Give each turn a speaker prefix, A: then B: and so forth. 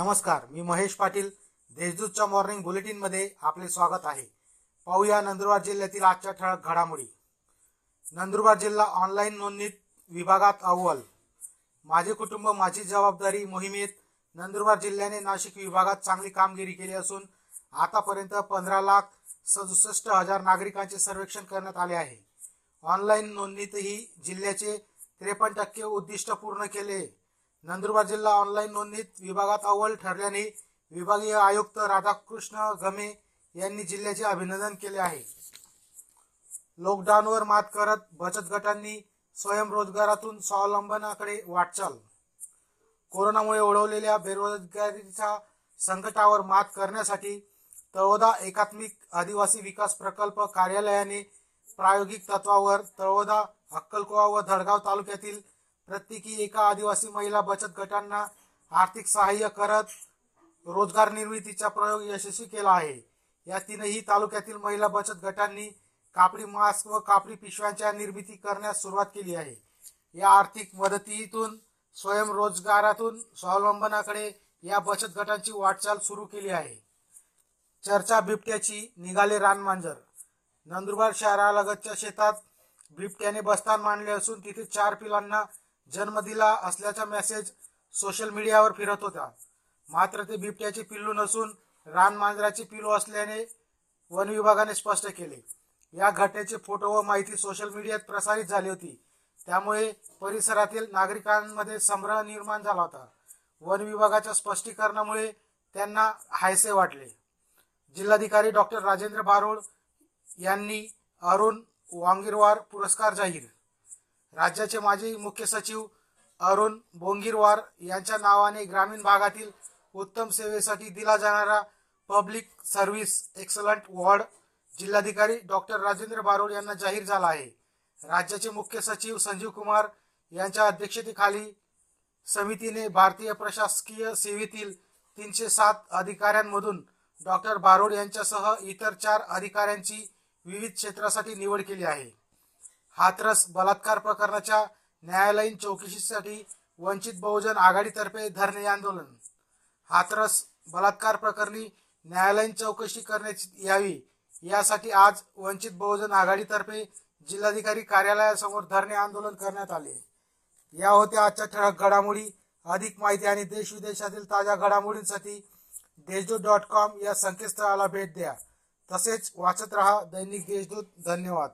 A: नमस्कार मी महेश पाटील. देशदूतच्या मॉर्निंग बुलेटिनमध्ये आपले स्वागत आहे. पाहूया नंदुरबार जिल्ह्यातील आजच्या ठळक घडामोडी. नंदुरबार जिल्हा ऑनलाईन नोंदणीत विभागात अव्वल. माझे कुटुंब माझी जबाबदारी मोहिमेत नंदुरबार जिल्ह्याने नाशिक विभागात चांगली कामगिरी केली असून आतापर्यंत पंधरा लाख सदुसष्ट हजार नागरिकांचे सर्वेक्षण करण्यात आले आहे. ऑनलाईन नोंदणीतही जिल्ह्याचे त्रेपन्न टक्के उद्दिष्ट पूर्ण केले. नंदुरबार जिल्हा ऑनलाईन नोंदणीत विभागात अव्वल ठरल्याने विभागीय आयुक्त राधाकृष्ण गमे यांनी जिल्ह्याचे अभिनंदन केले आहे. लॉकडाऊनवर मात करत बचत गटांनी स्वयंरोजगारातून स्वावलंबनाकडे वाटचाल. कोरोनामुळे ओढवलेल्या बेरोजगारीच्या संकटावर मात करण्यासाठी तळोदा एकात्मिक आदिवासी विकास प्रकल्प कार्यालयाने प्रायोगिक तत्वावर तळोदा अक्कलकोवा व धडगाव तालुक्यातील प्रत्येकी एका आदिवासी महिला बचत गटांना आर्थिक सहाय्य करत रोजगार निर्मितीचा प्रयोग यशस्वी केला आहे. या तीनही तालुक्यातील महिला बचत गटांनी कापडी मास्क व कापडी पिशव्यांच्या निर्मिती करण्यास सुरुवात केली आहे. या आर्थिक मदतीतून स्वयंरोजगारातून स्वावलंबनाकडे या बचत गटांची वाटचाल सुरू केली आहे. चर्चा बिबट्याची निघाले रानमांजर नंदुरबार शहरालगतच्या शेतात बिबट्याने बस्तान मांडले असून तिथे चार पिलांना जन्म दिला असल्याचा मेसेज सोशल मीडियावर फिरत होता. मात्र ते बिबट्याचे पिल्लू नसून रानमांजराचे पिल्लू असल्याने वन विभागाने स्पष्ट केले. या घटनेचे फोटो व माहिती सोशल मीडियात प्रसारित झाली होती. त्यामुळे परिसरातील नागरिकांमध्ये संभ्रम निर्माण झाला होता. वन विभागाच्या स्पष्टीकरणामुळे त्यांना हायसे वाटले. जिल्हाधिकारी डॉक्टर राजेंद्र बारोळ यांनी अरुण वांगिरवार पुरस्कार जाहीर राज्याचे माजी मुख्य सचिव अरुण बोंगीरवार यांच्या नावाने ग्रामीण भागातील उत्तम सेवेसाठी दिला जाणारा पब्लिक सर्व्हिस एक्सलंट वॉर्ड जिल्हाधिकारी डॉक्टर राजेंद्र बारोड यांना जाहीर झाला आहे. राज्याचे मुख्य सचिव संजीव कुमार यांच्या अध्यक्षतेखाली समितीने भारतीय प्रशासकीय सेवेतील तीनशे सात अधिकाऱ्यांमधून डॉक्टर बारोड यांच्यासह इतर चार अधिकाऱ्यांची विविध क्षेत्रासाठी निवड केली आहे. हाथरस बलात्कार प्रकरणाच्या न्यायालयीन चौकशीसाठी वंचित बहुजन आघाडीतर्फे धरणे आंदोलन. हाथरस बलात्कार प्रकरणी न्यायालयीन चौकशी करण्यात यावी यासाठी आज वंचित बहुजन आघाडीतर्फे जिल्हाधिकारी कार्यालयासमोर धरणे आंदोलन करण्यात आले. या होत्या आजच्या ठळक घडामोडी. अधिक माहिती आणि देश विदेशातील ताज्या घडामोडींसाठी देशदूत डॉट कॉम या संकेतस्थळाला भेट द्या. तसेच वाचत रहा दैनिक देशदूत. धन्यवाद.